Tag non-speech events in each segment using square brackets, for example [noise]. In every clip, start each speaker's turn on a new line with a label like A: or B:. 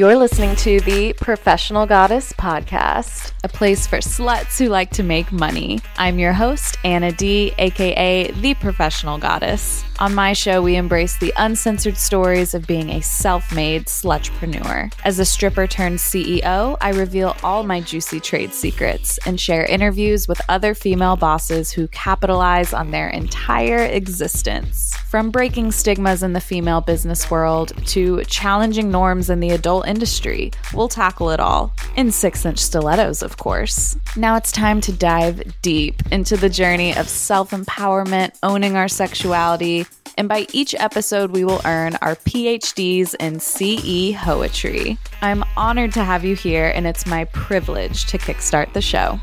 A: You're listening to the Professional Goddess Podcast, a place for sluts who like to make money. I'm your host, Anna D, aka the Professional Goddess. On my show, we embrace the uncensored stories of being a self made slutrepreneur. As a stripper turned CEO, I reveal all my juicy trade secrets and share interviews with other female bosses who capitalize on their entire existence. From breaking stigmas in the female business world to challenging norms in the adult industry, we'll tackle it all. In six inch stilettos, of course. Now it's time to dive deep into the journey of self empowerment, owning our sexuality, and by each episode, we will earn our PhDs in CE Poetry. I'm honored to have you here, and it's my privilege to kickstart the show.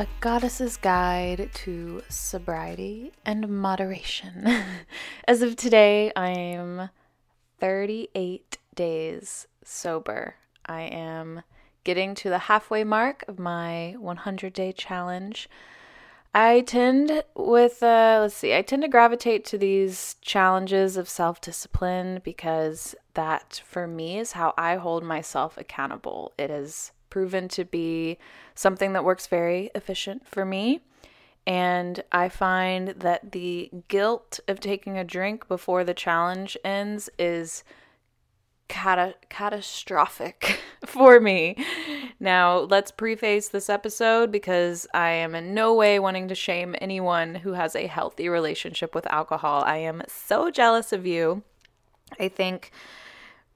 A: A Goddess's Guide to Sobriety and Moderation. [laughs] As of today, I'm 38 days sober. I am getting to the halfway mark of my 100 day challenge. I tend with uh let's see, I tend to gravitate to these challenges of self-discipline because that for me is how I hold myself accountable. It has proven to be something that works very efficient for me. And I find that the guilt of taking a drink before the challenge ends is cata- catastrophic [laughs] for me. Now, let's preface this episode because I am in no way wanting to shame anyone who has a healthy relationship with alcohol. I am so jealous of you. I think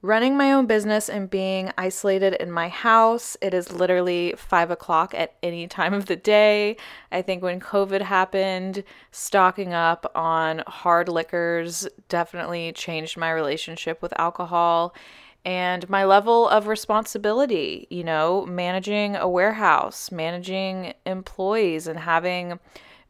A: running my own business and being isolated in my house. It is literally five o'clock at any time of the day. I think when COVID happened, stocking up on hard liquors definitely changed my relationship with alcohol and my level of responsibility, you know, managing a warehouse, managing employees, and having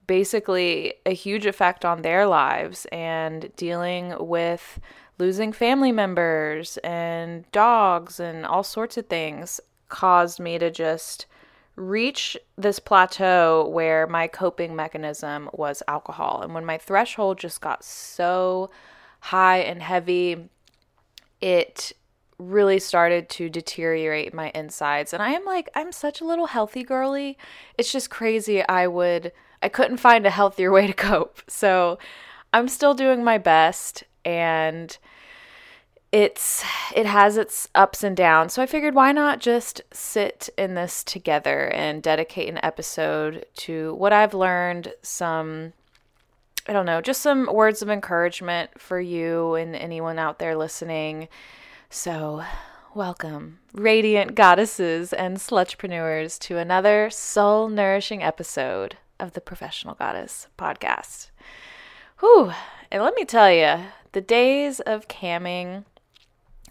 A: basically a huge effect on their lives and dealing with losing family members and dogs and all sorts of things caused me to just reach this plateau where my coping mechanism was alcohol. And when my threshold just got so high and heavy, it really started to deteriorate my insides. And I am like, I'm such a little healthy girly. It's just crazy. I would, I couldn't find a healthier way to cope. So I'm still doing my best and it's it has its ups and downs. So I figured why not just sit in this together and dedicate an episode to what I've learned, some I don't know, just some words of encouragement for you and anyone out there listening. So, welcome, radiant goddesses and slutrepreneurs, to another soul nourishing episode of the Professional Goddess podcast. Whew, and let me tell you, the days of camming,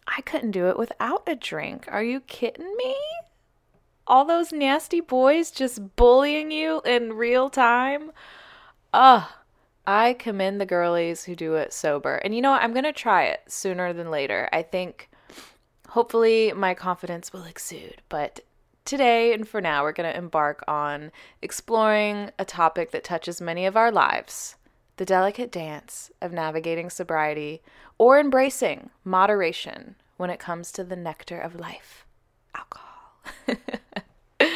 A: I couldn't do it without a drink. Are you kidding me? All those nasty boys just bullying you in real time. Ugh. I commend the girlies who do it sober. And you know what? I'm going to try it sooner than later. I think hopefully my confidence will exude. But today and for now, we're going to embark on exploring a topic that touches many of our lives the delicate dance of navigating sobriety or embracing moderation when it comes to the nectar of life alcohol. [laughs]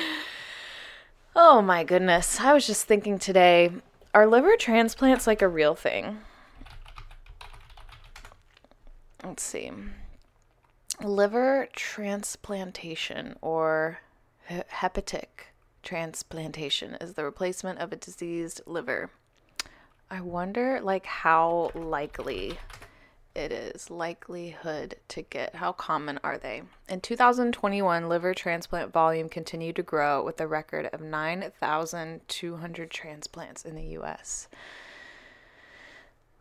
A: oh my goodness. I was just thinking today are liver transplants like a real thing? Let's see. Liver transplantation or hepatic transplantation is the replacement of a diseased liver. I wonder like how likely it is likelihood to get how common are they? In 2021 liver transplant volume continued to grow with a record of 9200 transplants in the us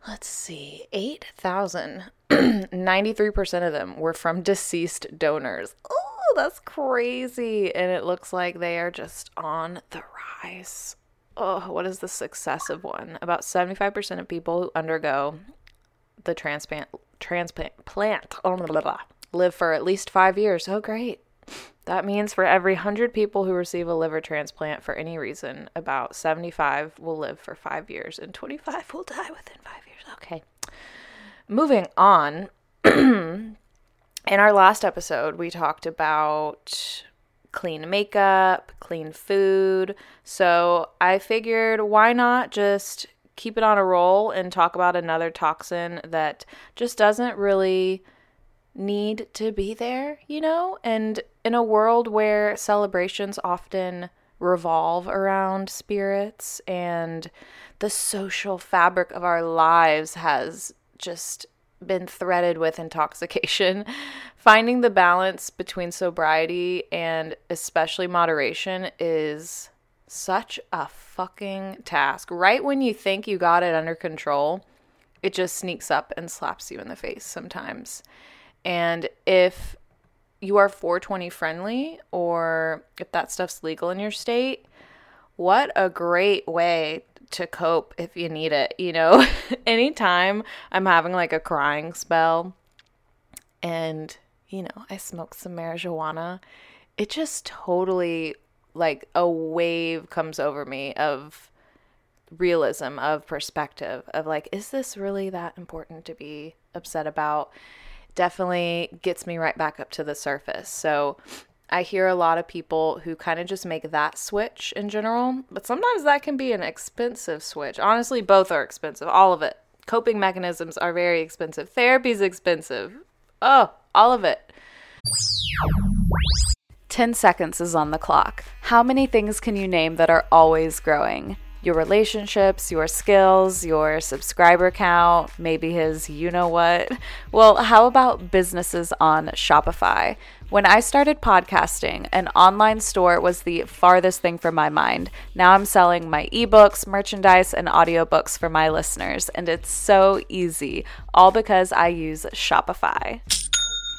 A: let's see 8000 93% of them were from deceased donors. Oh that's crazy. And it looks like they are just on the rise oh, what is the successive one? About 75% of people who undergo the transplant transplant plant blah, blah, blah, live for at least five years. Oh, great. That means for every 100 people who receive a liver transplant for any reason, about 75 will live for five years and 25 will die within five years. Okay. Moving on. [clears throat] In our last episode, we talked about clean makeup, clean food. So I figured why not just keep it on a roll and talk about another toxin that just doesn't really need to be there, you know? And in a world where celebrations often revolve around spirits and the social fabric of our lives has just been threaded with intoxication, finding the balance between sobriety and especially moderation is such a fucking task. Right when you think you got it under control, it just sneaks up and slaps you in the face sometimes. And if you are 420 friendly or if that stuff's legal in your state, what a great way to cope if you need it. You know, [laughs] anytime I'm having like a crying spell and, you know, I smoke some marijuana, it just totally like a wave comes over me of realism, of perspective, of like, is this really that important to be upset about? definitely gets me right back up to the surface. So I hear a lot of people who kind of just make that switch in general, but sometimes that can be an expensive switch. Honestly, both are expensive, all of it. Coping mechanisms are very expensive. Therapy's expensive. Oh, all of it. 10 seconds is on the clock. How many things can you name that are always growing? your relationships, your skills, your subscriber count, maybe his you know what. Well, how about businesses on Shopify? When I started podcasting, an online store was the farthest thing from my mind. Now I'm selling my ebooks, merchandise, and audiobooks for my listeners, and it's so easy, all because I use Shopify.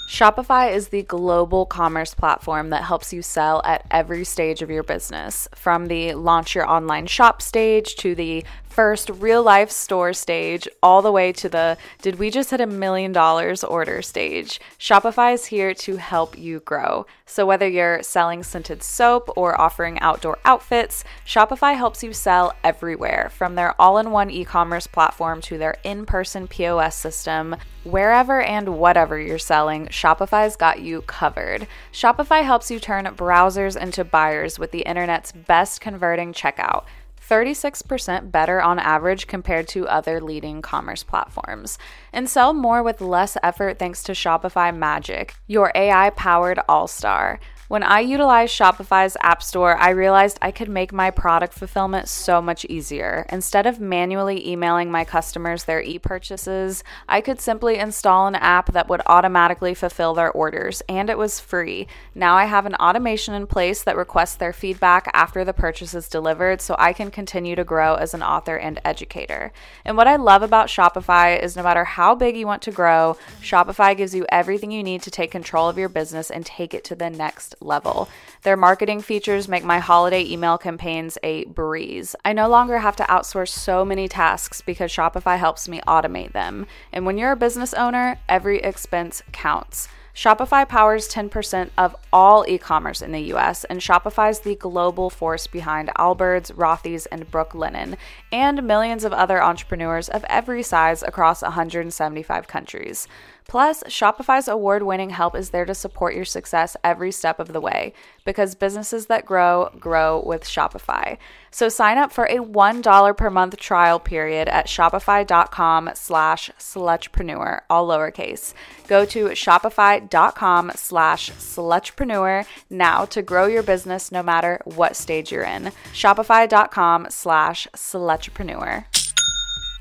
A: Shopify is the global commerce platform that helps you sell at every stage of your business, from the launch your online shop stage to the first real life store stage all the way to the did we just hit a million dollars order stage. Shopify is here to help you grow. So whether you're selling scented soap or offering outdoor outfits, Shopify helps you sell everywhere from their all in one e commerce platform to their in person POS system. Wherever and whatever you're selling, Shopify's got you covered. Shopify helps you turn browsers into buyers with the internet's best converting checkout. 36% better on average compared to other leading commerce platforms. And sell more with less effort thanks to Shopify Magic, your AI powered all star. When I utilized Shopify's App Store, I realized I could make my product fulfillment so much easier. Instead of manually emailing my customers their e purchases, I could simply install an app that would automatically fulfill their orders, and it was free. Now I have an automation in place that requests their feedback after the purchase is delivered so I can continue to grow as an author and educator. And what I love about Shopify is no matter how big you want to grow, Shopify gives you everything you need to take control of your business and take it to the next level. Their marketing features make my holiday email campaigns a breeze. I no longer have to outsource so many tasks because Shopify helps me automate them. And when you're a business owner, every expense counts. Shopify powers 10% of all e commerce in the US, and Shopify is the global force behind Allbirds, Rothy's, and Brooklinen, and millions of other entrepreneurs of every size across 175 countries. Plus, Shopify's award winning help is there to support your success every step of the way because businesses that grow, grow with Shopify. So sign up for a $1 per month trial period at shopify.com slash slutrepreneur, all lowercase. Go to shopify.com slash slutrepreneur now to grow your business no matter what stage you're in. Shopify.com slash slutrepreneur.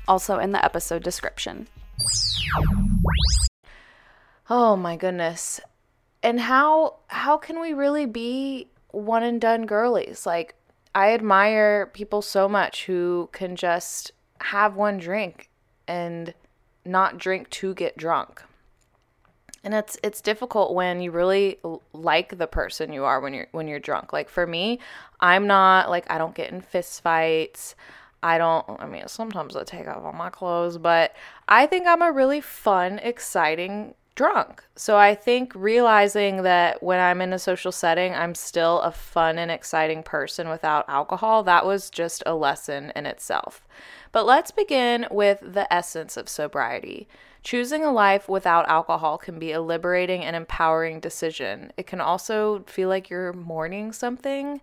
A: Also in the episode description. Oh my goodness. And how how can we really be one and done girlies? Like I admire people so much who can just have one drink and not drink to get drunk. And it's it's difficult when you really like the person you are when you're when you're drunk. Like for me, I'm not like I don't get in fist fights. I don't, I mean, sometimes I take off all my clothes, but I think I'm a really fun, exciting drunk. So I think realizing that when I'm in a social setting, I'm still a fun and exciting person without alcohol, that was just a lesson in itself. But let's begin with the essence of sobriety. Choosing a life without alcohol can be a liberating and empowering decision. It can also feel like you're mourning something.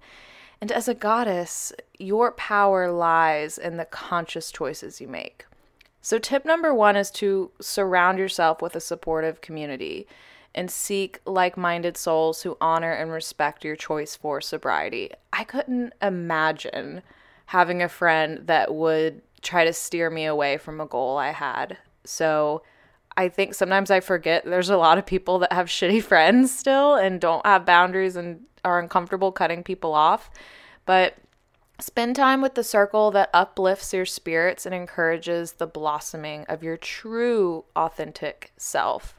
A: And as a goddess, your power lies in the conscious choices you make. So, tip number one is to surround yourself with a supportive community and seek like minded souls who honor and respect your choice for sobriety. I couldn't imagine having a friend that would try to steer me away from a goal I had. So, I think sometimes I forget there's a lot of people that have [laughs] shitty friends still and don't have boundaries and are uncomfortable cutting people off. But spend time with the circle that uplifts your spirits and encourages the blossoming of your true authentic self.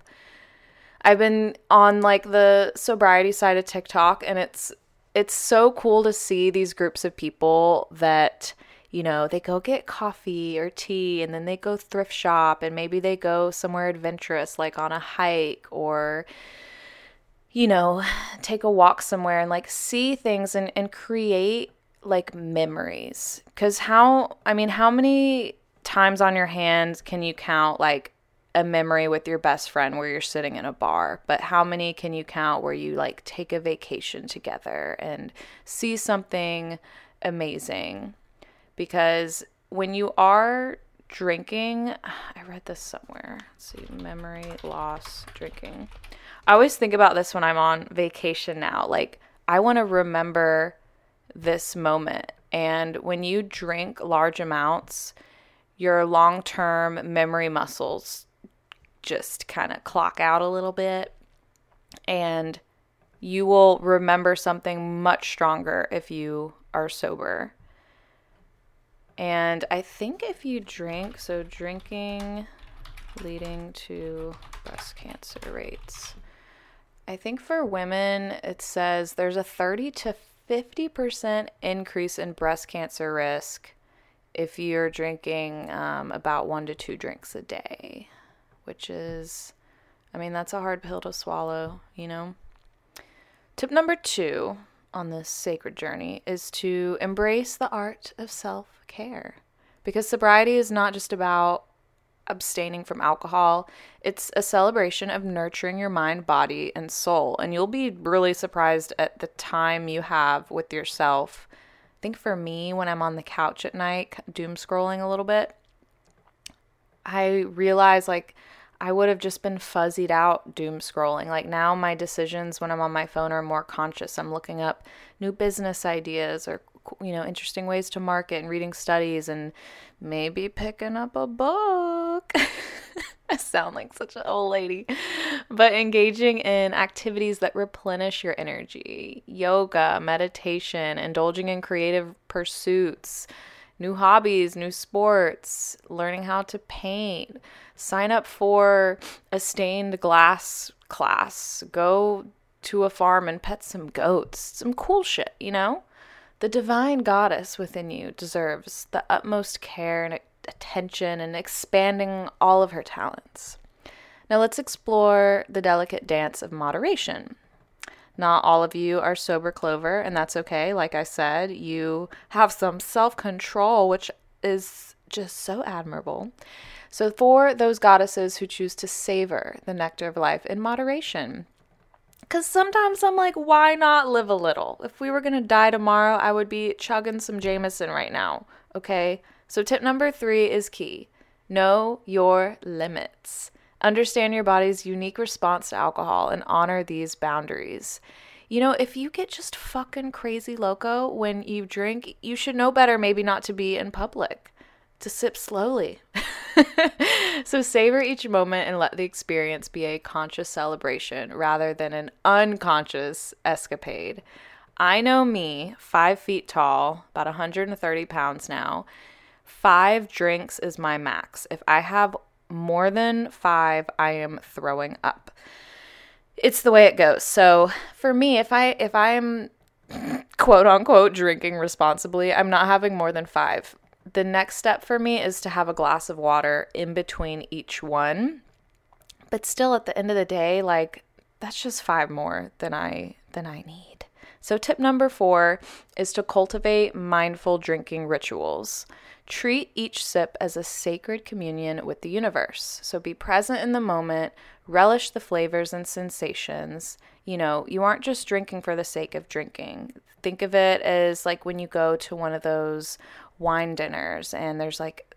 A: I've been on like the sobriety side of TikTok and it's it's so cool to see these groups of people that you know, they go get coffee or tea and then they go thrift shop and maybe they go somewhere adventurous like on a hike or you know, take a walk somewhere and like see things and, and create like memories. Cause how, I mean, how many times on your hands can you count like a memory with your best friend where you're sitting in a bar? But how many can you count where you like take a vacation together and see something amazing? Because when you are drinking, I read this somewhere. Let's see, memory loss, drinking. I always think about this when I'm on vacation now. Like, I want to remember this moment. And when you drink large amounts, your long term memory muscles just kind of clock out a little bit. And you will remember something much stronger if you are sober. And I think if you drink, so drinking leading to breast cancer rates. I think for women, it says there's a 30 to 50% increase in breast cancer risk if you're drinking um, about one to two drinks a day, which is, I mean, that's a hard pill to swallow, you know? Tip number two on this sacred journey is to embrace the art of self care. Because sobriety is not just about abstaining from alcohol. It's a celebration of nurturing your mind, body, and soul. And you'll be really surprised at the time you have with yourself. I think for me, when I'm on the couch at night, doom scrolling a little bit, I realize like I would have just been fuzzied out doom scrolling. Like now, my decisions when I'm on my phone are more conscious. I'm looking up new business ideas or you know, interesting ways to market and reading studies and maybe picking up a book. [laughs] I sound like such an old lady. But engaging in activities that replenish your energy, yoga, meditation, indulging in creative pursuits, new hobbies, new sports, learning how to paint, sign up for a stained glass class, go to a farm and pet some goats, some cool shit, you know? The divine goddess within you deserves the utmost care and attention and expanding all of her talents. Now let's explore the delicate dance of moderation. Not all of you are sober clover, and that's okay. Like I said, you have some self control, which is just so admirable. So, for those goddesses who choose to savor the nectar of life in moderation, because sometimes I'm like, why not live a little? If we were going to die tomorrow, I would be chugging some Jameson right now. Okay. So, tip number three is key know your limits. Understand your body's unique response to alcohol and honor these boundaries. You know, if you get just fucking crazy loco when you drink, you should know better maybe not to be in public, to sip slowly. [laughs] so savor each moment and let the experience be a conscious celebration rather than an unconscious escapade. I know me, five feet tall, about 130 pounds now. Five drinks is my max. If I have more than five, I am throwing up. It's the way it goes. So for me, if I if I'm [laughs] quote unquote drinking responsibly, I'm not having more than five the next step for me is to have a glass of water in between each one. But still at the end of the day, like that's just five more than I than I need. So tip number 4 is to cultivate mindful drinking rituals. Treat each sip as a sacred communion with the universe. So be present in the moment, relish the flavors and sensations. You know, you aren't just drinking for the sake of drinking. Think of it as like when you go to one of those wine dinners and there's like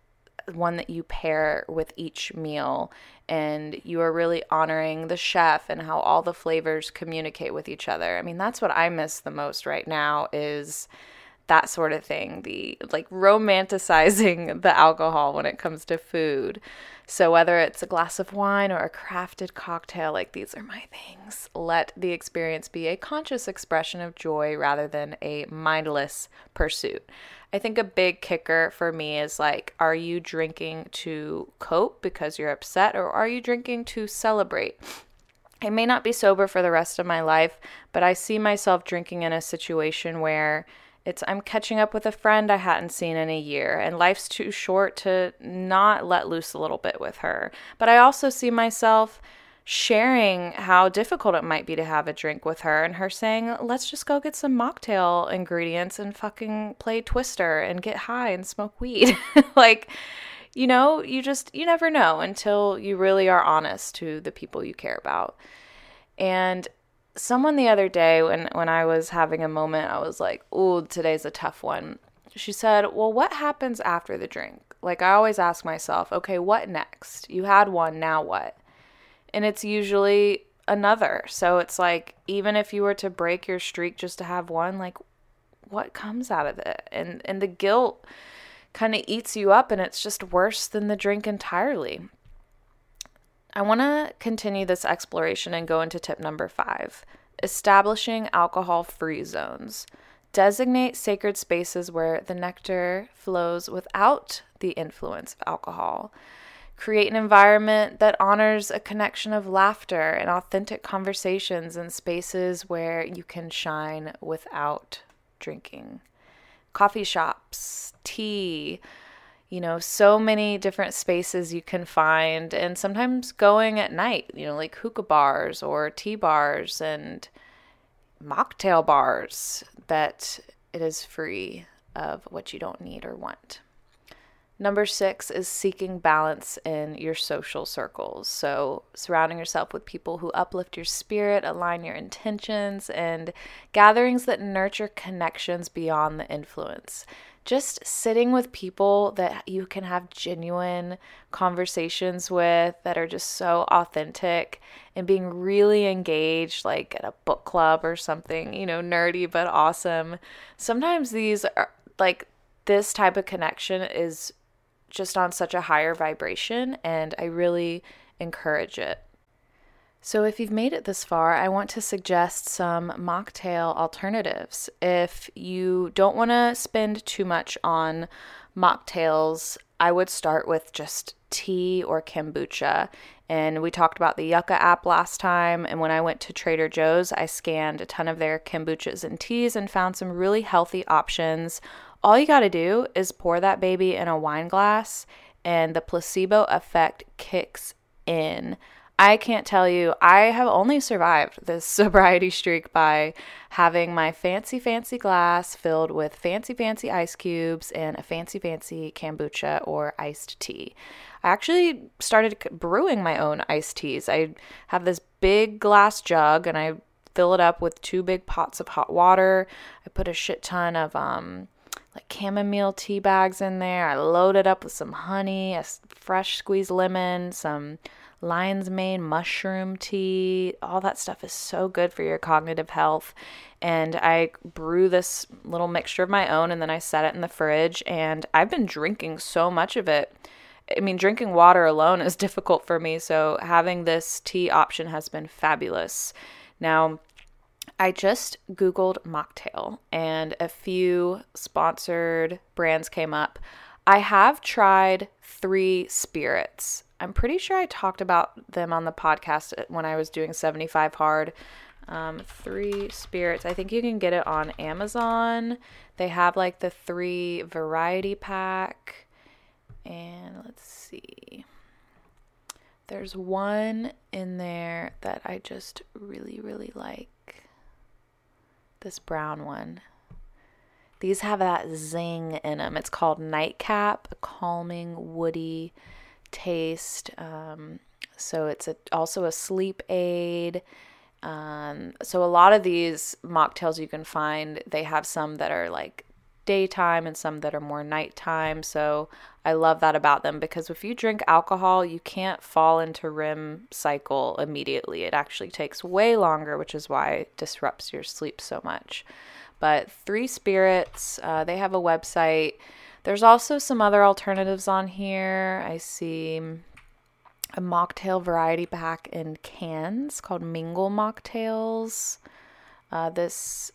A: one that you pair with each meal and you are really honoring the chef and how all the flavors communicate with each other. I mean, that's what I miss the most right now is that sort of thing, the like romanticizing [laughs] the alcohol when it comes to food. So, whether it's a glass of wine or a crafted cocktail, like these are my things, let the experience be a conscious expression of joy rather than a mindless pursuit. I think a big kicker for me is like, are you drinking to cope because you're upset, or are you drinking to celebrate? I may not be sober for the rest of my life, but I see myself drinking in a situation where it's I'm catching up with a friend I hadn't seen in a year, and life's too short to not let loose a little bit with her. But I also see myself sharing how difficult it might be to have a drink with her, and her saying, Let's just go get some mocktail ingredients and fucking play Twister and get high and smoke weed. [laughs] like, you know, you just, you never know until you really are honest to the people you care about. And someone the other day when when I was having a moment, I was like, "Ooh, today's a tough one." She said, "Well, what happens after the drink?" Like I always ask myself, "Okay, what next? You had one, now what?" And it's usually another. So it's like even if you were to break your streak just to have one, like what comes out of it? And and the guilt kind of eats you up and it's just worse than the drink entirely. I want to continue this exploration and go into tip number five establishing alcohol free zones. Designate sacred spaces where the nectar flows without the influence of alcohol. Create an environment that honors a connection of laughter and authentic conversations in spaces where you can shine without drinking. Coffee shops, tea, you know, so many different spaces you can find, and sometimes going at night, you know, like hookah bars or tea bars and mocktail bars that it is free of what you don't need or want. Number six is seeking balance in your social circles. So, surrounding yourself with people who uplift your spirit, align your intentions, and gatherings that nurture connections beyond the influence just sitting with people that you can have genuine conversations with that are just so authentic and being really engaged, like at a book club or something, you know, nerdy but awesome. Sometimes these are like this type of connection is just on such a higher vibration, and I really encourage it. So, if you've made it this far, I want to suggest some mocktail alternatives. If you don't want to spend too much on mocktails, I would start with just tea or kombucha. And we talked about the Yuka app last time. And when I went to Trader Joe's, I scanned a ton of their kombuchas and teas and found some really healthy options. All you got to do is pour that baby in a wine glass, and the placebo effect kicks in. I can't tell you, I have only survived this [laughs] sobriety streak by having my fancy, fancy glass filled with fancy, fancy ice cubes and a fancy, fancy kombucha or iced tea. I actually started brewing my own iced teas. I have this big glass jug and I fill it up with two big pots of hot water. I put a shit ton of, um, like chamomile tea bags in there. I load it up with some honey, a fresh squeezed lemon, some lion's mane mushroom tea. All that stuff is so good for your cognitive health. And I brew this little mixture of my own and then I set it in the fridge. And I've been drinking so much of it. I mean, drinking water alone [laughs] is difficult for me. So having this tea option has been fabulous. Now, I just Googled mocktail and a few sponsored brands came up. I have tried three spirits. I'm pretty sure I talked about them on the podcast when I was doing 75 Hard. Um, three spirits. I think you can get it on Amazon. They have like the three variety pack. And let's see. there's one in there that I just really, really like. This brown one. These have that zing in them. It's called Nightcap, a calming, woody taste. Um, so it's a, also a sleep aid. Um, so a lot of these mocktails you can find, they have some that are like daytime and some that are more nighttime. So I love that about them because if you drink alcohol, you can't fall into REM cycle immediately. It actually takes way longer, which is why it disrupts your sleep so much. But Three Spirits, uh, they have a website. There's also some other alternatives on here. I see a mocktail variety pack in cans called Mingle Mocktails. Uh, this,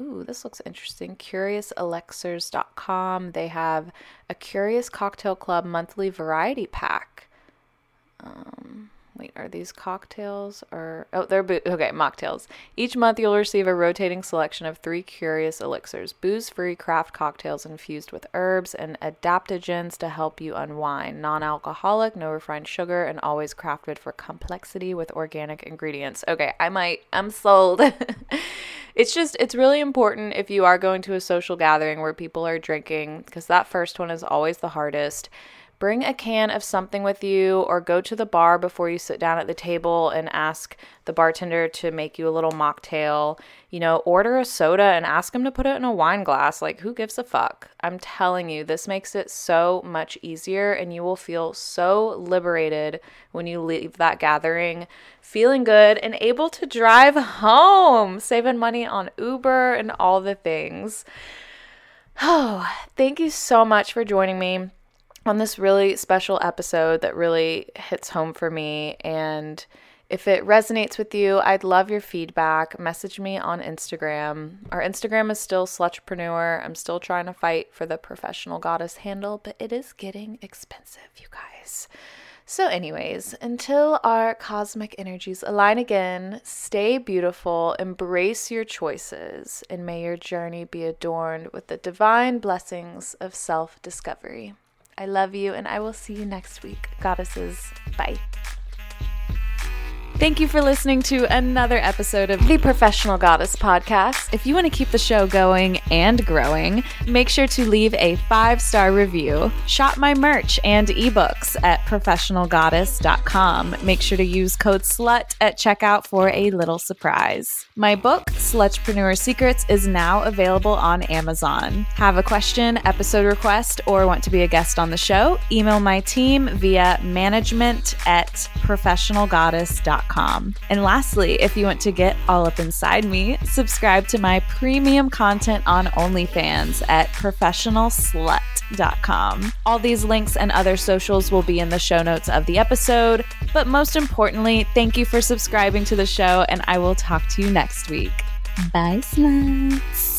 A: ooh, this looks interesting. CuriousElixirs.com. They have a Curious Cocktail Club monthly variety pack. Um, Wait, are these cocktails or oh they're bo- okay mocktails. Each month you'll receive a rotating selection of three curious elixirs, booze-free craft cocktails infused with herbs and adaptogens to help you unwind. Non-alcoholic, no refined sugar, and always crafted for complexity with organic ingredients. Okay, I might I'm sold. [laughs] it's just it's really important if you are going to a social gathering where people are drinking because that first one is always the hardest bring a can of something with you or go to the bar before you sit down at the table and ask the bartender to make you a little mocktail. You know, order a soda and ask him to put it in a wine glass. Like, who gives a fuck? I'm telling you, this makes it so much easier and you will feel so liberated when you leave that gathering, feeling good and able to drive home, saving money on Uber and all the things. Oh, [sighs] thank you so much for joining me on this really special episode that really hits home for me. And if it resonates with you, I'd love your feedback. Message me on Instagram. Our Instagram is still Slutrepreneur. I'm still trying to fight for the professional goddess handle, but it is getting expensive, you guys. So, anyways, until our cosmic energies align again, stay beautiful, embrace your choices, and may your journey be adorned with the divine blessings of self discovery. I love you, and I will see you next week. Goddesses, bye. Thank you for listening to another episode of the Professional Goddess Podcast. If you want to keep the show going and growing, make sure to leave a five star review. Shop my merch and ebooks at professionalgoddess.com. Make sure to use code SLUT at checkout for a little surprise. My book, Slutrepreneur Secrets, is now available on Amazon. Have a question, episode request, or want to be a guest on the show? Email my team via management at professionalgoddess.com. And lastly, if you want to get all up inside me, subscribe to my premium content on OnlyFans at professionalslut.com. All these links and other socials will be in the show notes of the episode. But most importantly, thank you for subscribing to the show, and I will talk to you next week. Bye, sluts.